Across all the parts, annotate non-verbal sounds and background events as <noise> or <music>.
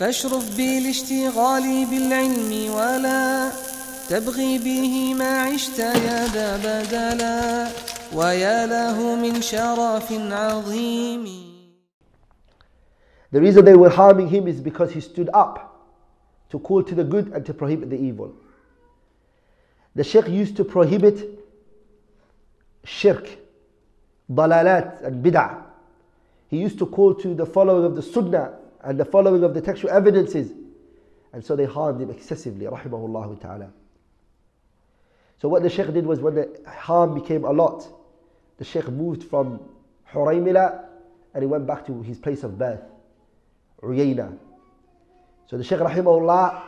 فاشرف بالاشتغال بالعلم ولا تبغي به ما عشت يا ذا بدلا ويا له من شرف عظيم The reason they were harming him is because he stood up to call to the good and to prohibit the evil. The Sheikh used to prohibit shirk, dalalat, and bid'ah. He used to call to the following of the sunnah and the following of the textual evidences. And so they harmed him excessively, rahimahullah ta'ala. So what the Sheikh did was when the harm became a lot, the Sheikh moved from Huraymila and he went back to his place of birth, Uyayna. So the Sheikh rahimahullah,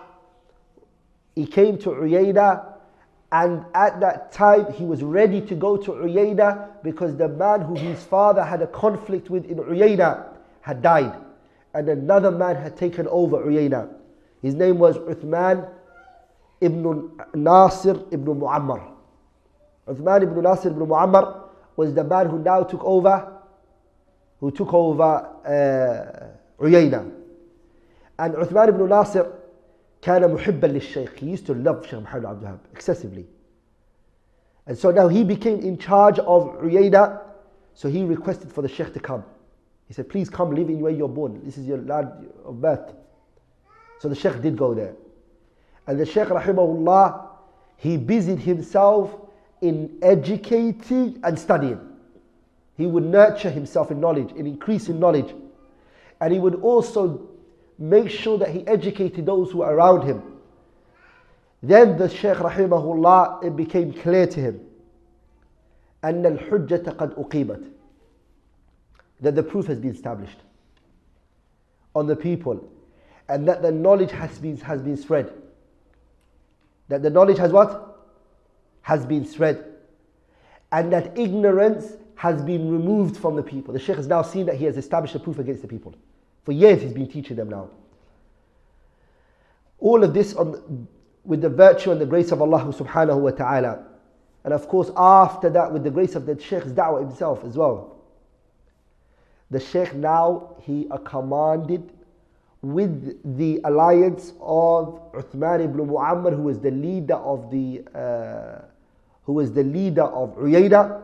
he came to Uyayna and at that time he was ready to go to Uyayna because the man who his father had a conflict with in Uyayna had died and another man had taken over Uyayna. His name was Uthman ibn Nasir ibn Muammar. Uthman ibn Nasir ibn Muammar was the man who now took over, who took over uh, Uyayna. And Uthman ibn Nasir كان محبا للشيخ. He used to love Sheikh Muhammad Abdul Wahab excessively. And so now he became in charge of Uyayna. So he requested for the Sheikh to come. He said, please come live in where you're born. This is your land of birth. So the Sheikh did go there. And the Sheikh, rahimahullah, he busied himself in educating and studying. He would nurture himself in knowledge, in increasing knowledge. And he would also make sure that he educated those who were around him. Then the Shaykh rahimahullah, it became clear to him أن الحجة قد أقيمت that the proof has been established on the people and that the knowledge has been, has been spread. That the knowledge has what? Has been spread. And that ignorance has been removed from the people. The Shaykh has now seen that he has established a proof against the people. For years he's been teaching them now. All of this on, with the virtue and the grace of Allah subhanahu wa ta'ala. And of course, after that, with the grace of the Shaykh's da'wah himself as well. The Sheikh now, he commanded with the alliance of Uthman ibn Muammar, who was the leader of the uh, who was the leader of Uyayna.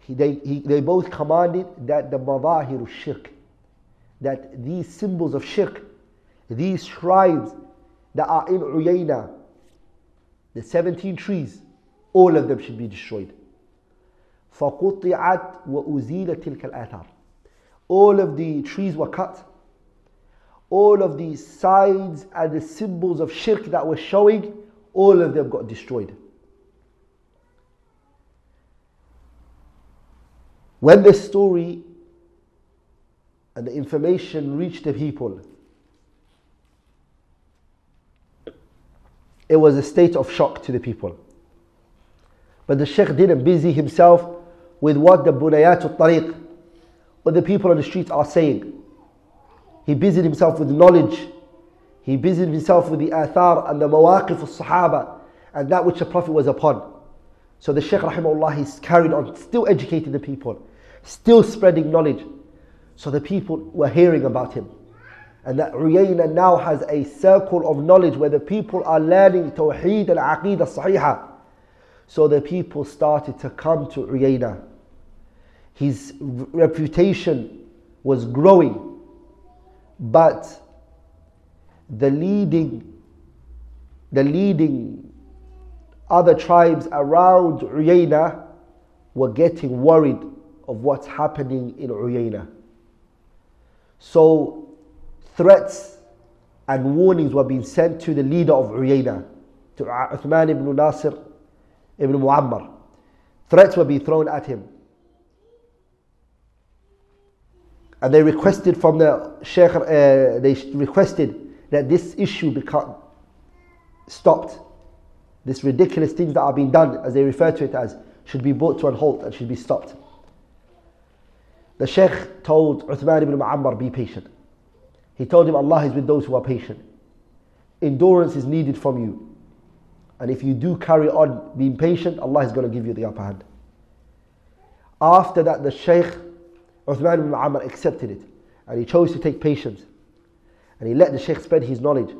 He, they, he, they both commanded that the Mawahir Shirk, that these symbols of Shirk, these shrines that are in Uyayna, the 17 trees, all of them should be destroyed. فقطعت وأزيلت تلك الآثار all of the trees were cut. All of the sides and the symbols of shirk that were showing, all of them got destroyed. When the story and the information reached the people, it was a state of shock to the people. But the Sheikh didn't busy himself with what the bunayat al-tariq, what the people on the streets are saying. He busied himself with knowledge. He busied himself with the athar and the mawaqif al-sahaba and that which the Prophet was upon. So the Shaykh rahimahullah, he's carried on, still educating the people, still spreading knowledge. So the people were hearing about him. And that Uyayna now has a circle of knowledge where the people are learning Tawheed and Aqidah Sahihah. So the people started to come to Uyayna. His reputation was growing, but the leading, the leading other tribes around Uyayna were getting worried of what's happening in Uyayna. So threats and warnings were being sent to the leader of Uyayna, to Uthman ibn Nasir ibn Muammar. Threats were being thrown at him. And they requested from the Sheikh, uh, they requested that this issue become stopped. This ridiculous things that are being done, as they refer to it as, should be brought to a halt and should be stopped. The Sheikh told Uthman ibn Muammar, be patient. He told him, Allah is with those who are patient. Endurance is needed from you. And if you do carry on being patient, Allah is going to give you the upper hand. After that, the Shaykh Uthman ibn Muammar accepted it. And he chose to take patience. And he let the Shaykh spread his knowledge.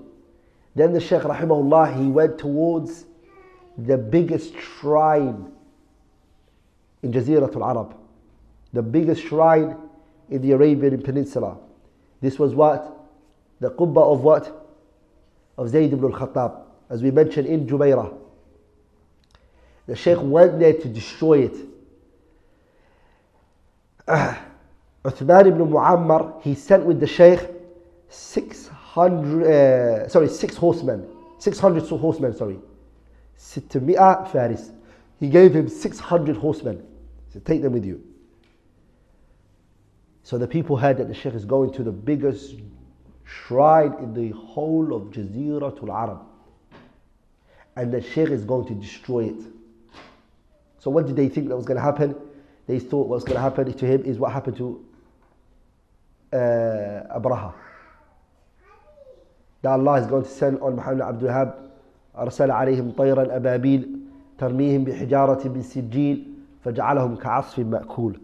Then the Shaykh, rahimahullah, he went towards the biggest shrine in Jaziratul Arab. The biggest shrine in the Arabian Peninsula. This was what? The Qubba of what? Of Zayd ibn al-Khattab. As we mentioned in Jubaylah. The Shaykh went there to destroy it. <clears throat> Uthman ibn Muammar, he sent with the Shaykh 600, uh, sorry, six horsemen. 600 horsemen, sorry. 600 Faris. He gave him 600 horsemen. So take them with you. So the people heard that the Shaykh is going to the biggest shrine in the whole of Jaziratul Arab. And the Shaykh is going to destroy it. So what did they think that was going to happen? They thought what's going to happen to him is what happened to uh, Abraha. That Allah is going to send on Muhammad Abdul Wahab أرسل عليهم طيرا أبابيل ترميهم بحجارة من سجيل فجعلهم كعصف مأكول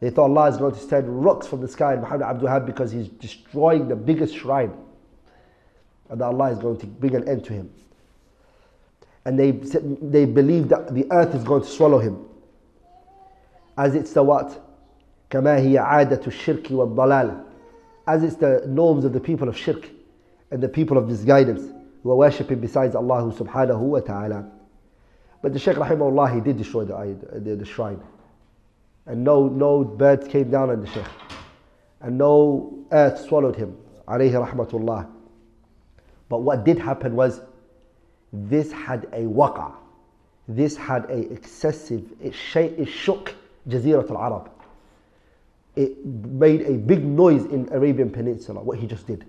They thought Allah is going to send rocks from the sky and Muhammad Abdul Wahab because he's destroying the biggest shrine. And that Allah is going to bring an end to him. And they, they believe that the earth is going to swallow him. As it's the what? كما هي عادة الشرك والضلال. As it's the norms of the people of shirk and the people of misguidance who are worshipping besides Allah subhanahu wa ta'ala. But the Shaykh rahimahullah, he did destroy the, the, the shrine. And no, no birds came down on the Shaykh. And no earth swallowed him. Alayhi rahmatullah. But what did happen was this had a waqa. This had a excessive, it, sh- it shook Jazirat al-Arab. It made a big noise in Arabian Peninsula, what he just did.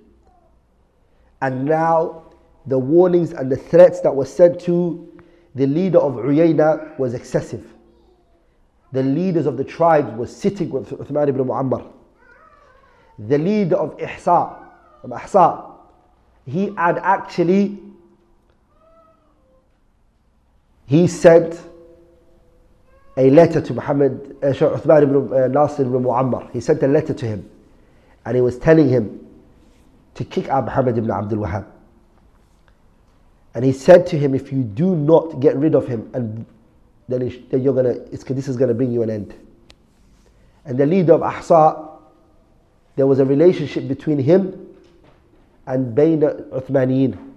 And now the warnings and the threats that were sent to the leader of Uyayna was excessive. The leaders of the tribes were sitting with Uthman ibn Muammar. The leader of Ihsa, of Ahsa, he had actually he sent a letter to Muhammad uh, Uthman ibn uh, Nasir ibn Muammar. He sent a letter to him and he was telling him to kick out Muhammad ibn Abdul Wahhab. And he said to him, if you do not get rid of him, and then, then you're gonna, this is gonna bring you an end. And the leader of Ahsa, there was a relationship between him and Bayna Uthmaniyin.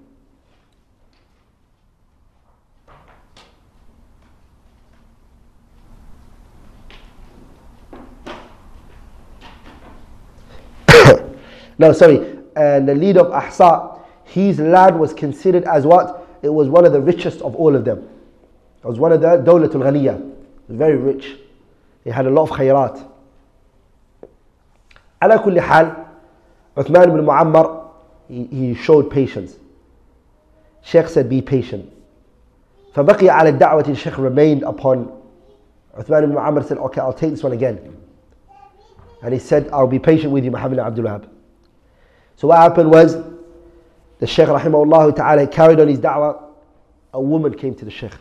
no, sorry. And the leader of Ahsa, his land was considered as what? It was one of the richest of all of them. It was one of the Dawlatul Ghaniya. Very rich. He had a lot of khayrat. على كل حال Uthman ibn Muammar he, he showed patience. Sheikh said be patient. فبقي على الدعوة the Sheikh remained upon Uthman ibn Muammar said okay I'll take this one again. And he said I'll be patient with you Muhammad Abdul Wahab. So what happened was the Shaykh rahimahullah ta'ala carried on his da'wah. A woman came to the Shaykh.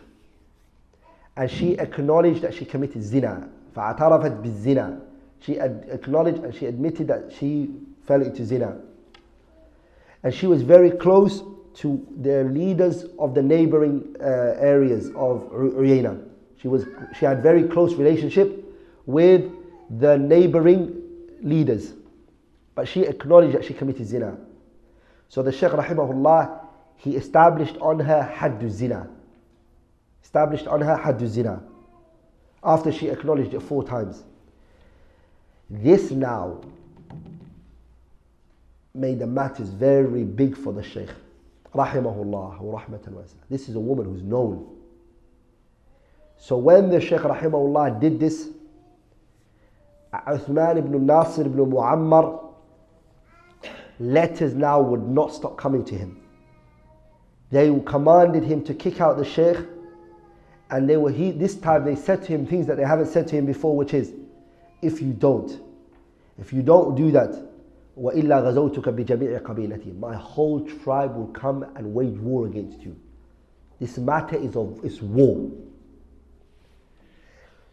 And she acknowledged that she committed zina. فاعترفت بالزنا. She acknowledged and she admitted that she fell into zina. And she was very close to the leaders of the neighboring uh, areas of Uyayna. She, was, she had very close relationship with the neighboring leaders. But she acknowledged that she committed zina. So the Shaykh rahimahullah, he established on her haddu zina. Established on her haddu zina. After she acknowledged it four times. This now made the matters very big for the Shaykh. Rahimahullah wa rahmatan. This is a woman who's known. So when the Shaykh rahimahullah did this, Uthman ibn Nasir ibn Muammar letters now would not stop coming to him. They commanded him to kick out the sheikh, and they were he, this time they said to him things that they haven't said to him before, which is, if you don't, if you don't do that, وَإِلَّا غَزَوْتُكَ بِجَمِيعِ قَبِيلَتِي My whole tribe will come and wage war against you. This matter is of is war.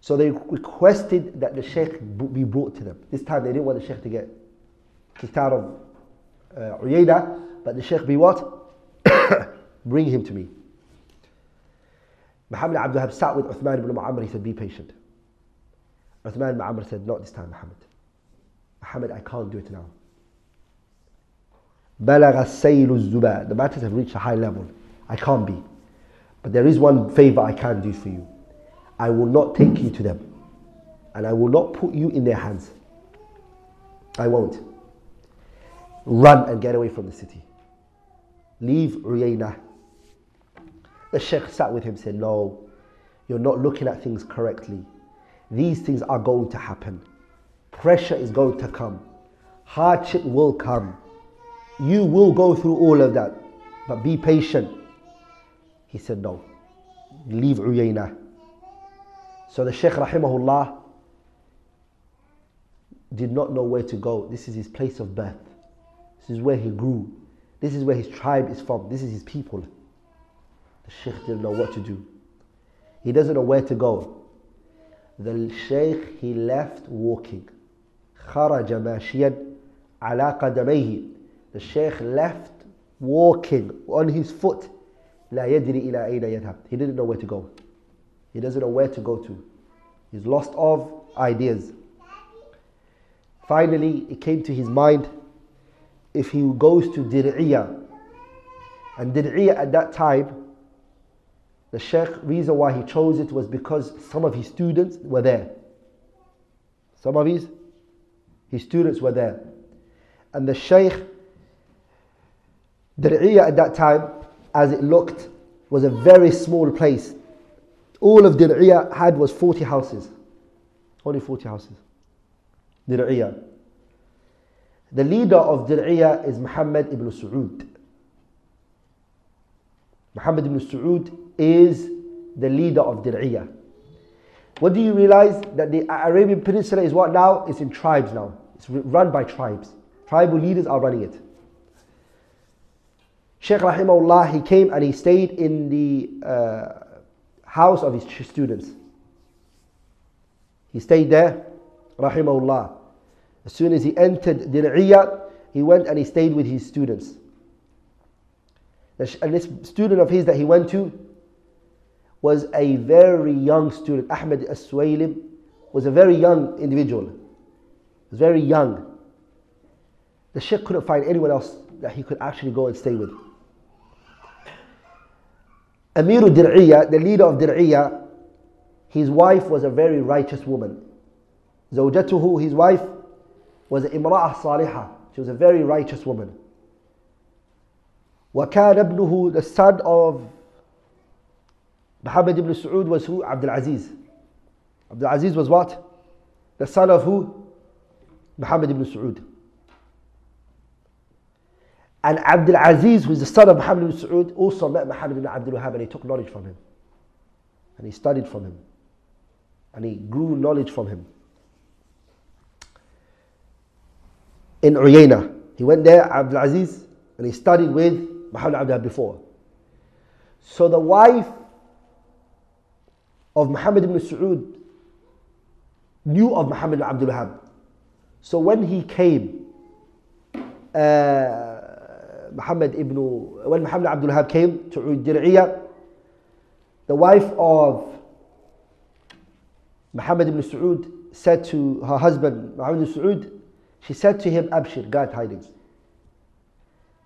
So they requested that the sheikh be brought to them. This time they didn't want the sheikh to get kicked out of uh, Uyayna, but the Sheikh be what? <coughs> Bring him to me. Muhammad Abdul Wahab sat with Uthman ibn Mu'ammar. He said, Be patient. Uthman ibn Mu'ammar said, Not this time, Muhammad. Muhammad, I can't do it now. بلغ السيل الزبا. The matters have reached a high level. I can't be. But there is one favor I can do for you. I will not take you to them. And I will not put you in their hands. I won't. Run and get away from the city. Leave Uyayna. The Sheikh sat with him and said, No, you're not looking at things correctly. These things are going to happen. Pressure is going to come. Hardship will come. You will go through all of that. But be patient. He said, No. Leave Uyayna. So the Shaykh Rahimahullah did not know where to go. This is his place of birth. This is where he grew. This is where his tribe is from. This is his people. The Shaykh didn't know what to do. He doesn't know where to go. The Shaykh, he left walking. خرج ماشيا على قدميه. The Shaykh left walking on his foot. لا يدري إلى أين يذهب. He didn't know where to go. He doesn't know where to go to. He's lost of ideas. Finally, it came to his mind if he goes to Dir'iyah, and Dir'iyah at that time, the Sheikh, reason why he chose it was because some of his students were there. Some of his, his students were there. And the Sheikh, Dir'iyah at that time, as it looked, was a very small place. All of Dir'iyah had was 40 houses. Only 40 houses. Dir'iyah. The leader of Dir'iyah is Muhammad ibn Saud. Muhammad ibn Saud is the leader of Dir'iyah. What do you realize? That the Arabian Peninsula is what now? It's in tribes now. It's run by tribes. Tribal leaders are running it. Sheikh Rahimahullah, he came and he stayed in the uh, house of his students. He stayed there, Rahimahullah. As soon as he entered Dir'iyah, he went and he stayed with his students. And this student of his that he went to was a very young student. Ahmed As-Suwaylim was a very young individual. He was very young. The Sheikh couldn't find anyone else that he could actually go and stay with. Amiru Dir'iyah, the leader of Dir'iyah, his wife was a very righteous woman. Zawjatuhu, his wife, was Imra'ah Salihah. She was a very righteous woman. وكان ابنه, the son of Muhammad ibn Saud was who? Abdul Aziz. Abdul Aziz was what? The son of who? Muhammad ibn Saud. And Abdul Aziz, who is the son of Muhammad ibn Saud, also met Muhammad ibn Abdul Wahab and he took knowledge from him. And he studied from him. And he grew knowledge from him. In Uyayna. He went there, Abdul Aziz, and he studied with Muhammad Abdul Wahab before. So the wife of Muhammad ibn Saud knew of Muhammad ibn Abdul Wahab. So when he came, uh, Muhammad ibn, when Muhammad Abdul Wahab came to Dir'iyah, the wife of Muhammad ibn Saud said to her husband, Muhammad ibn Saud, she said to him, Abshir, God tidings.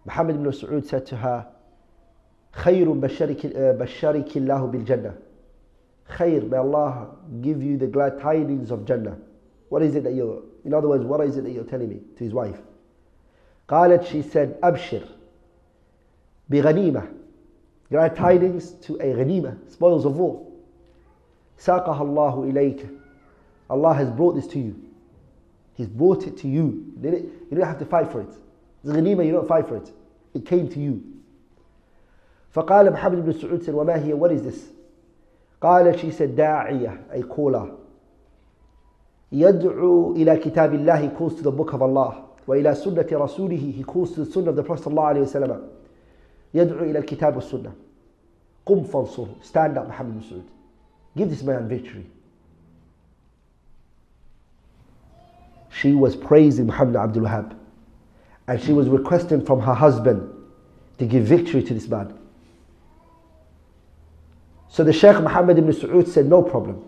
Muhammad ibn Saud said to her, خير بشرك الله بالجنة. Khair, may Allah give you the glad tidings of Jannah. What is it that you're, in other words, what is it that you're telling me to his wife? قالت, she said, أبشر بغنيمة. Glad tidings to a ghanima, spoils of war. ساقها الله إليك. Allah has brought this to you. He's brought it to you. You don't have to fight for it. It's ghanima, you don't fight for it. It came to you. فقال محمد بن سعود said, وما هي, what is this? قالت, she said, داعية, a caller. يدعو إلى كتاب الله, he calls to the book of Allah. وإلى سنة رسوله, he calls to the sunnah of the Prophet صلى الله عليه وسلم. يدعو إلى الكتاب والسنة. قم فانصر, stand up Muhammad bin Saud. Give this man victory. She was praising Muhammad Abdul Wahab. And she was requesting from her husband to give victory to this man. So the Shaykh Muhammad ibn Saud said, No problem.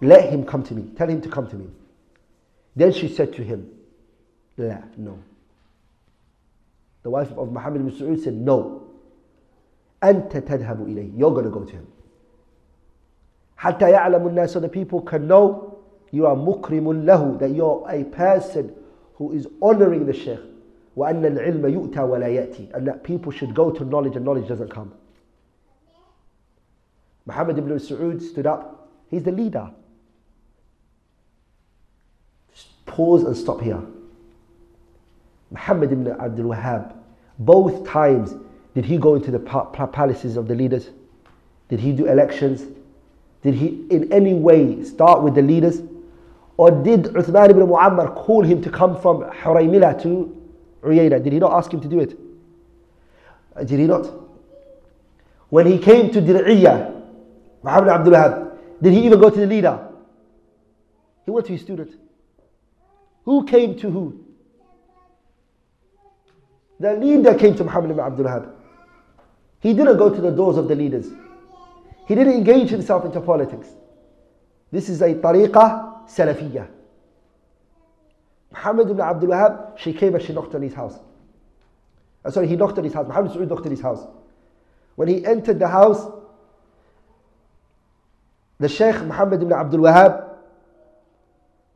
Let him come to me. Tell him to come to me. Then she said to him, La, no. The wife of Muhammad ibn Saud said, No. أنت تذهب إليه. You're going to go to him. حتى يعلم الناس so the people can know you are مكرم له that you're a person who is honoring the Shaykh وأن العلم يؤتى ولا يأتي and that people should go to knowledge and knowledge doesn't come. Muhammad ibn Saud stood up. He's the leader. Just pause and stop here. Muhammad ibn Abdul Wahhab, both times did he go into the palaces of the leaders? Did he do elections? Did he in any way start with the leaders? Or did Uthman ibn Muammar call him to come from Huraymila to Uyayna? Did he not ask him to do it? Did he not? When he came to Dir'iyah, Muhammad Abdul Wahab, did he even go to the leader? He went to his student. Who came to who? The leader came to Muhammad ibn Abdul Wahab. He didn't go to the doors of the leaders. He didn't engage himself into politics. This is a tariqah salafiyah. Muhammad ibn Abdul Wahab, she came and she knocked on his house. Uh, sorry, he knocked on his house. Muhammad Saud knocked on his house. When he entered the house, the Shaykh Muhammad ibn Abdul Wahab,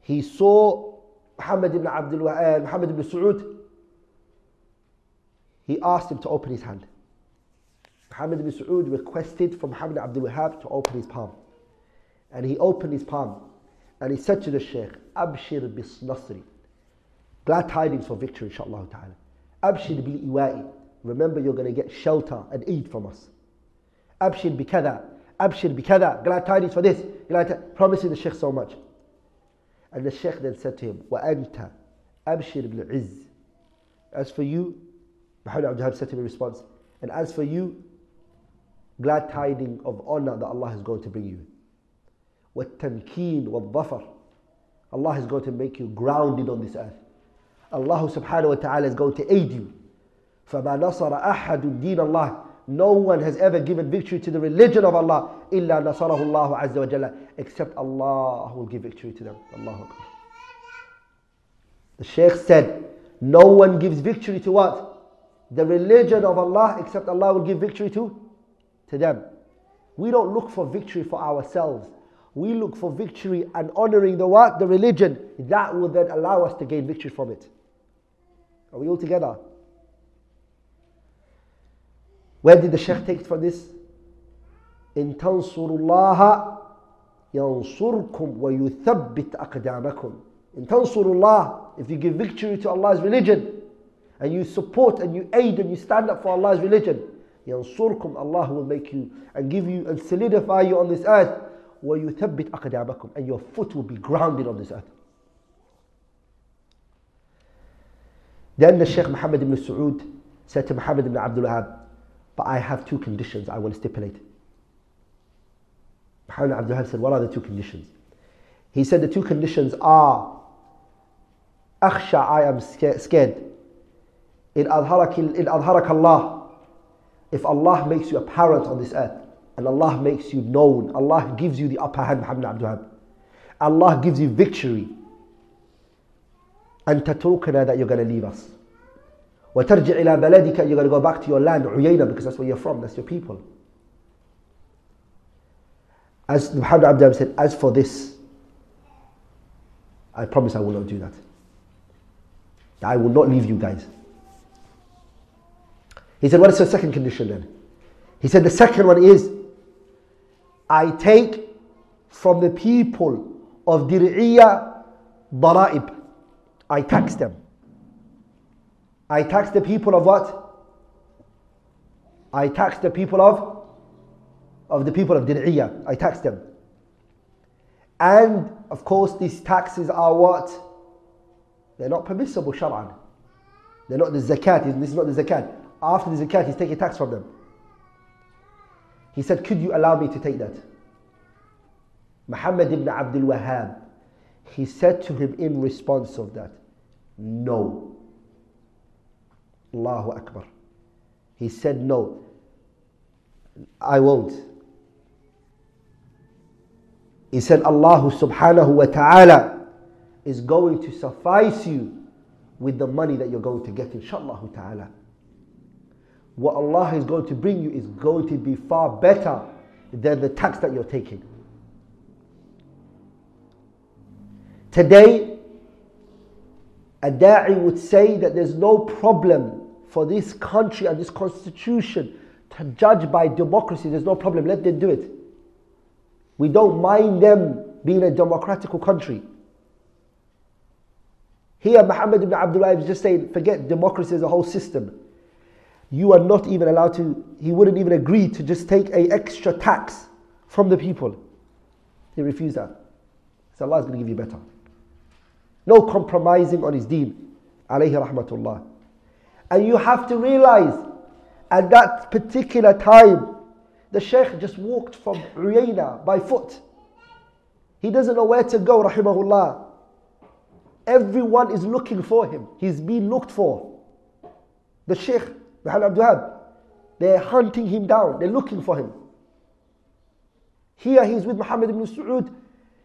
he saw Muhammad ibn Abdul Wahab, uh, Muhammad ibn Saud. He asked him to open his hand. Muhammad ibn Saud requested from Muhammad ibn Abdul Wahab to open his palm. And he opened his palm. And he said to the Sheikh, Abshir bis Nasri. Glad tidings for victory, inshaAllah ta'ala. Abshir bil iwa'i. Remember, you're going to get shelter and aid from us. Abshir bi kada. Abshir bi kada. Glad tidings for this. Glad Promising the Sheikh so much. And the Sheikh then said to him, Wa anta abshir bil izz. As for you, Muhammad Abdul said to him in response, and as for you, glad tidings of honor that Allah is going to bring you. وَالتَّمْكِينِ وَالظَّفَرِ Allah is going to make you grounded on this earth. Allah subhanahu wa ta'ala is going to aid you. فَمَا نَصَرَ أَحَدٌ دِينَ اللَّهِ no one has ever given victory to the religion of Allah illa nasarahu Allah azza wa jalla except Allah will give victory to them. Allahu Akbar. The Shaykh said, no one gives victory to what? The religion of Allah except Allah will give victory to to them. We don't look for victory for ourselves. We look for victory and honoring the what? The religion. That will then allow us to gain victory from it. Are we all together? Where did the Sheikh take it from this? إن تنصروا الله ينصركم ويثبت أقدامكم. In Tansurullah, if you give victory to Allah's religion, and you support and you aid and you stand up for Allah's religion, ينصركم Allah will make you and give you and solidify you on this earth. ويثبت أقدامكم and your foot will be grounded on this earth. Then the Shaykh Muhammad ibn Saud said to Muhammad ibn Abdul Wahab, but I have two conditions I will stipulate. Muhammad Abdul Wahab said, What are the two conditions? He said, The two conditions are Akhsha, I am scared. In adharak Allah, if Allah makes you apparent on this earth, and Allah makes you known, Allah gives you the upper hand, Muhammad Abdul Wahab. Allah gives you victory. And tatrukana that you're going to leave us. وترجع إلى بلدك you're going to go back to your land عيينة because that's where you're from that's your people as Muhammad Abdul said as for this I promise I will not do that I will not leave you guys he said what is the second condition then he said the second one is I take from the people of Diriyah Dara'ib. I tax them. I tax the people of what? I tax the people of of the people of Diriyah. I tax them. And of course these taxes are what? They're not permissible Sharan. They're not the zakat. This is not the zakat. After the zakat, he's taking tax from them. He said, Could you allow me to take that? Muhammad ibn Abdul Wahhab, he said to him in response of that, No. Allahu Akbar. He said, No, I won't. He said, Allah subhanahu wa ta'ala is going to suffice you with the money that you're going to get, inshallah ta'ala. What Allah is going to bring you is going to be far better than the tax that you're taking. Today, a da'i would say that there's no problem for this country and this constitution to judge by democracy. There's no problem. Let them do it. We don't mind them being a democratical country. Here, Muhammad ibn Abdullah is just saying, forget democracy as a whole system. You are not even allowed to, he wouldn't even agree to just take a extra tax from the people. He refused that. So Allah is going to give you better. No compromising on his deen. Alayhi rahmatullah. And you have to realize at that particular time, the Shaykh just walked from Uyayna by foot. He doesn't know where to go, rahimahullah. Everyone is looking for him. He's being looked for. The Shaykh, Muhammad Abdul Wahab, they're hunting him down. They're looking for him. Here he's with Muhammad ibn Saud.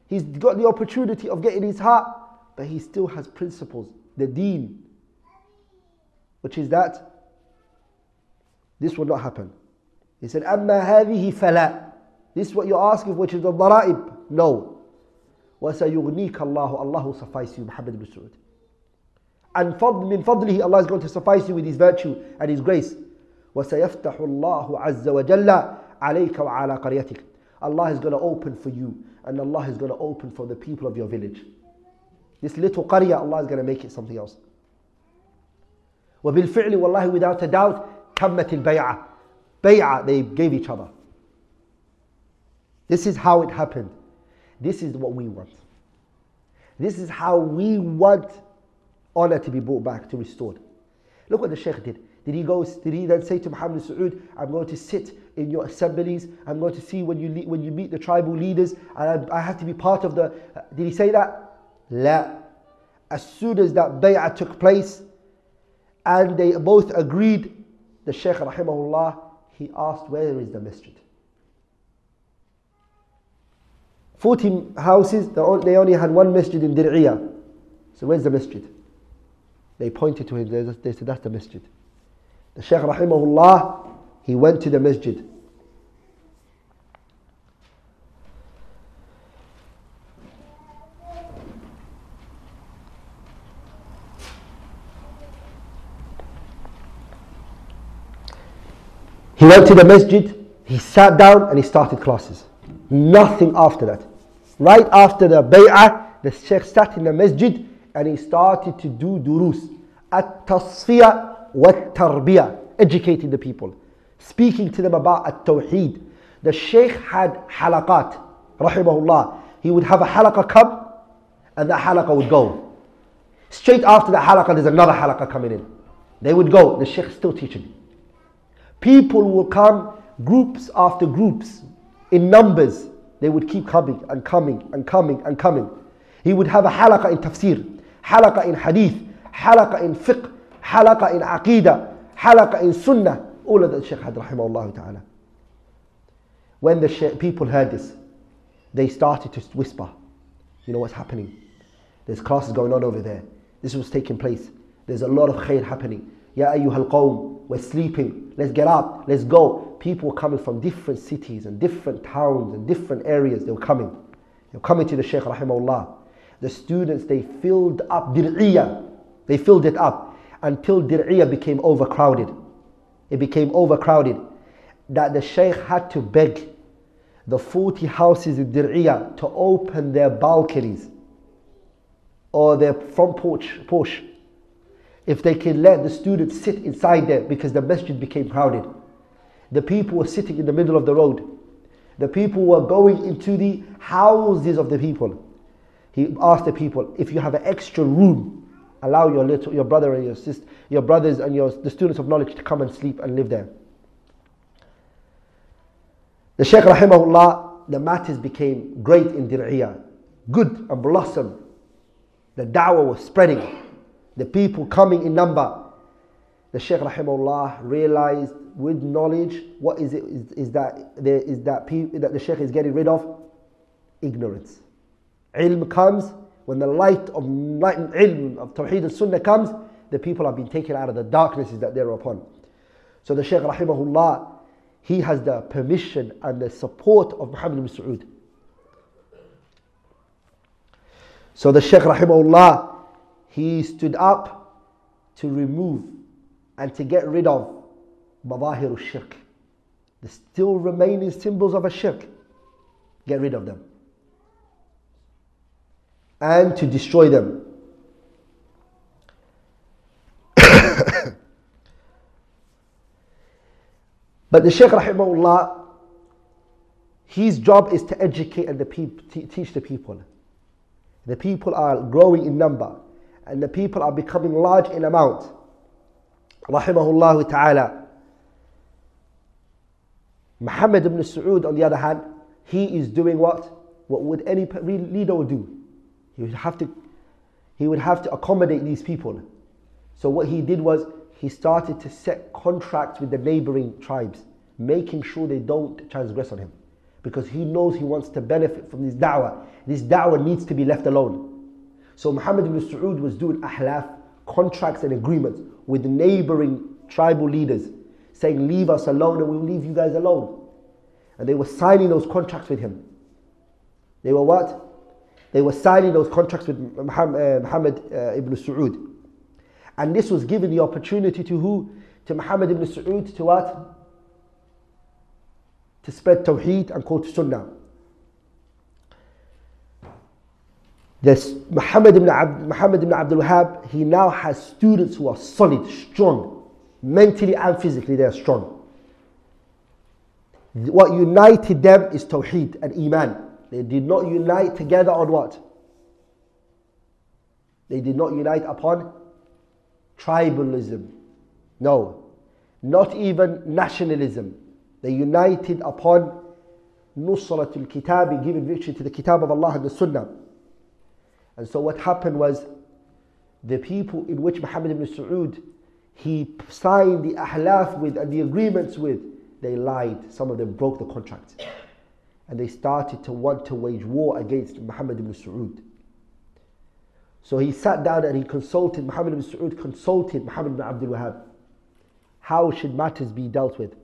He's got the opportunity of getting his heart, but he still has principles. The deen, which is that this will not happen. He said, أما هذه فلا. This is what you're asking, which is the ضرائب. No. وسيغنيك الله Allah will suffice you, Muhammad ibn Saud. And فضل من فضله, Allah is going to suffice you with His virtue and His grace. وسيفتح الله عز وجل عليك وعلى قريتك. Allah is going to open for you, and Allah is going to open for the people of your village. This little qarya, Allah is going to make it something else. وبالفعل والله without a doubt تمت البيعة بيعة they gave each other this is how it happened this is what we want this is how we want honor to be brought back to restored look what the sheikh did did he go did he then say to Muhammad Saud I'm going to sit in your assemblies I'm going to see when you when you meet the tribal leaders and I, I have to be part of the uh, did he say that لا as soon as that bay'ah took place and they both agreed the Shaykh rahimahullah, he asked, where is the masjid? 40 houses, they only had one masjid in Dir'iyah. So where's the masjid? They pointed to him, they said, that's the masjid. The Shaykh rahimahullah, he went to the masjid. He went to the masjid, he sat down and he started classes. Nothing after that. Right after the bay'ah, the sheikh sat in the masjid and he started to do durus. At-tasfiyah wa tarbiyah, Educating the people. Speaking to them about at-tawheed. The sheikh had halaqat, rahimahullah. He would have a halaqa come and that halaqa would go. Straight after the halaqa, there's another halaqa coming in. They would go, the sheikh still teaching. People will come groups after groups in numbers. They would keep coming and coming and coming and coming. He would have a halaqa in tafsir, halaqa in hadith, halaqa in fiqh, halaqa in aqidah, halaqa in sunnah. All of that Shaykh had. When the people heard this, they started to whisper, you know what's happening? There's classes going on over there. This was taking place. There's a lot of khair happening. Ya ayyuhal qawm, we're sleeping. Let's get up. Let's go. People were coming from different cities and different towns and different areas. They were coming. They were coming to the Shaykh rahimahullah. The students, they filled up Dir'iyah. They filled it up until Dir'iyah became overcrowded. It became overcrowded that the Shaykh had to beg the 40 houses in Dir'iyah to open their balconies or their front porch, porch if they can let the students sit inside there because the masjid became crowded. The people were sitting in the middle of the road. The people were going into the houses of the people. He asked the people, if you have an extra room, allow your little your brother and your sister, your brothers and your the students of knowledge to come and sleep and live there. The Shaykh rahimahullah, the matters became great in Dir'iyah, good and blossom. The da'wah was spreading the people coming in number. the Shaykh rahimahullah realized with knowledge what is it is, is that there is that pe- that the Shaykh is getting rid of ignorance. Ilm comes when the light of light, ilm of Tawheed and Sunnah comes, the people have been taken out of the darknesses that they're upon. So the Shaykh rahimahullah, he has the permission and the support of Muhammad ibn Saud. So the Shaykh rahimahullah, he stood up to remove and to get rid of Mawahir shirk the still remaining symbols of a shirk. Get rid of them. And to destroy them. <coughs> but the Shaykh rahimahullah, his job is to educate and the peop- teach the people. The people are growing in number and the people are becoming large in amount. Rahimahullah ta'ala. Muhammad ibn Saud, on the other hand, he is doing what? What would any leader do? He would have to, he would have to accommodate these people. So what he did was he started to set contracts with the neighboring tribes, making sure they don't transgress on him. Because he knows he wants to benefit from this da'wah. This da'wah needs to be left alone. So Muhammad ibn Saud was doing ahlaf, contracts and agreements with neighboring tribal leaders, saying, Leave us alone and we'll leave you guys alone. And they were signing those contracts with him. They were what? They were signing those contracts with Muhammad, uh, uh, ibn Saud. And this was given the opportunity to who? To Muhammad ibn Saud to what? To spread Tawheed and call to Sunnah. This Muhammad ibn, Ab, Muhammad ibn Abdul Wahab, he now has students who are solid, strong, mentally and physically, they are strong. What united them is Tawheed and Iman. They did not unite together on what? They did not unite upon tribalism. No, not even nationalism. They united upon Nusratul Kitabi, giving victory to the Kitab of Allah and the Sunnah. And so what happened was the people in which Muhammad ibn Saud he signed the ahlaf with and the agreements with, they lied. Some of them broke the contract. And they started to want to wage war against Muhammad ibn Saud. So he sat down and he consulted, Muhammad ibn Saud consulted Muhammad ibn Abdul Wahab. How should matters be dealt with?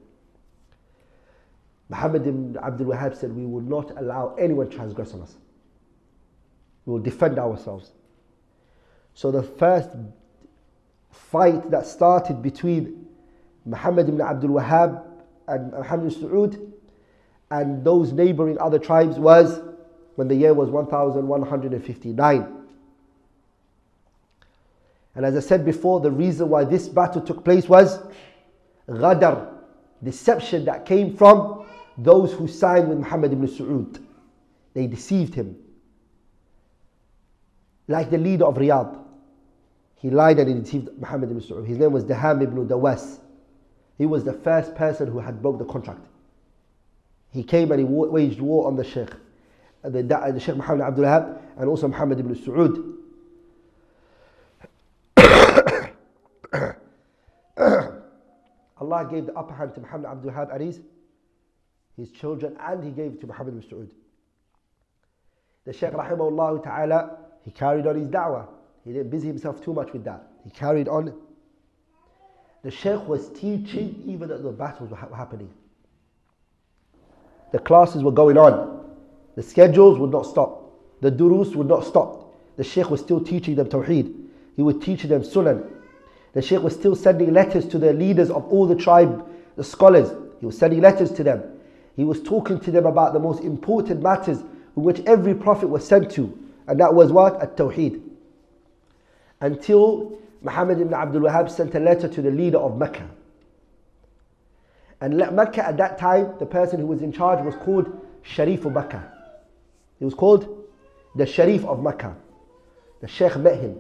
Muhammad ibn Abdul Wahab said, We will not allow anyone transgress on us. We will defend ourselves. So the first fight that started between Muhammad ibn Abdul Wahab and Muhammad ibn Saud and those neighboring other tribes was when the year was 1159. And as I said before, the reason why this battle took place was ghadar, deception that came from those who signed with Muhammad ibn Saud. They deceived him. Like the leader of Riyadh. He lied and he deceived Muhammad ibn Saud. His name was Daham ibn Dawas. He was the first person who had broke the contract. He came and he waged war on the Sheikh, the, the Sheikh Muhammad Abdul Wahab, and also Muhammad ibn Saud. <coughs> Allah gave the upper hand to Muhammad Abdul Wahab and his, his children, and he gave it to Muhammad ibn Saud. The Shaykh Rahimahullah Ta'ala, he carried on his da'wah. He didn't busy himself too much with that. He carried on. The Shaykh was teaching even as the battles were happening. The classes were going on. The schedules would not stop. The durus would not stop. The Shaykh was still teaching them Tawheed. He would teach them Sunan. The Shaykh was still sending letters to the leaders of all the tribe, the scholars. He was sending letters to them. He was talking to them about the most important matters in which every prophet was sent to. And that was what? At Tawheed. Until Muhammad ibn Abdul Wahab sent a letter to the leader of Mecca. And Mecca at that time, the person who was in charge was called Sharif of Mecca. He was called the Sharif of Mecca. The Sheikh met him.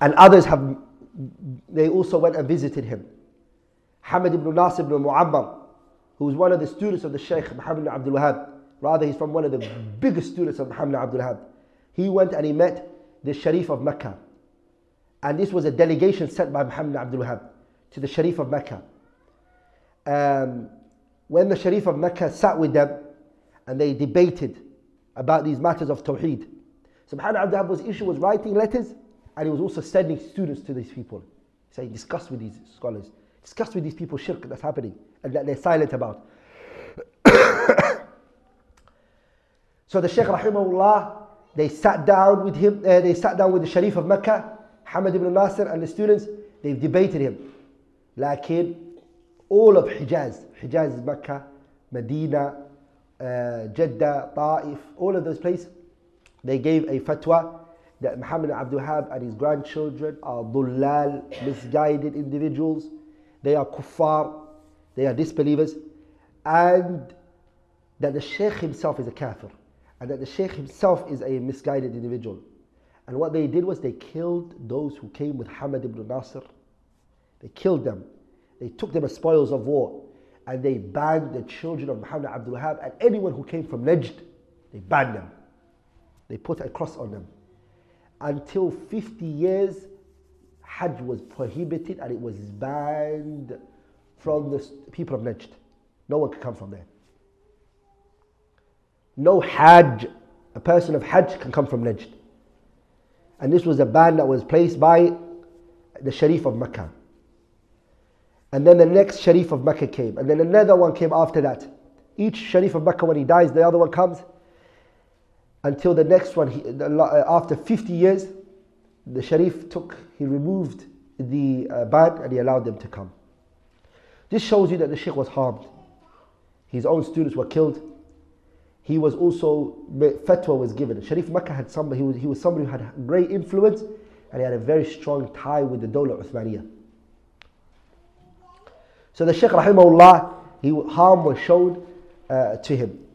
And others have, they also went and visited him. Hamid ibn Nasir ibn Muammar, who was one of the students of the Shaykh Muhammad ibn Abdul Wahab. Rather, he's from one of the biggest students of Muhammad ibn Abdul Wahab. He went and he met the Sharif of Mecca. And this was a delegation sent by Muhammad Abdul Wahab to the Sharif of Mecca. Um, when the Sharif of Mecca sat with them and they debated about these matters of Tawheed, so Muhammad Abdul issue was writing letters and he was also sending students to these people. Saying, discuss with these scholars, discuss with these people shirk that's happening and that they're silent about. <coughs> so the Shaykh Rahimahullah, they sat down with him, uh, they sat down with the Sharif of Mecca, Hamad ibn Nasir and the students, they've debated him. Lakin all of Hijaz, Hijaz is Mecca, Medina, uh, Jeddah, Ta'if, all of those places, they gave a fatwa that Muhammad Abdul Wahab and his grandchildren are dullal, misguided individuals. They are kuffar, they are disbelievers, and that the Sheikh himself is a kafir, and that the Sheikh himself is a misguided individual. And what they did was they killed those who came with Hamad ibn Nasir. They killed them. They took them as spoils of war. And they banned the children of Muhammad Abdul Wahab and anyone who came from Najd. They banned them. They put a cross on them. Until 50 years, Hajj was prohibited and it was banned from the people of Najd. No one could come from there. No Hajj, a person of Hajj can come from Najd. And this was a ban that was placed by the Sharif of Mecca. And then the next Sharif of Mecca came. And then another one came after that. Each Sharif of Mecca, when he dies, the other one comes. Until the next one, he, after 50 years, the Sharif took, he removed the uh, ban and he allowed them to come. This shows you that the Sheikh was harmed. His own students were killed. He was also, fatwa was given. Sharif Makkah had somebody, he was, he was somebody who had great influence and he had a very strong tie with the Dawla Uthmaniyah. So the Shaykh Rahimahullah, he, harm was shown uh, to him.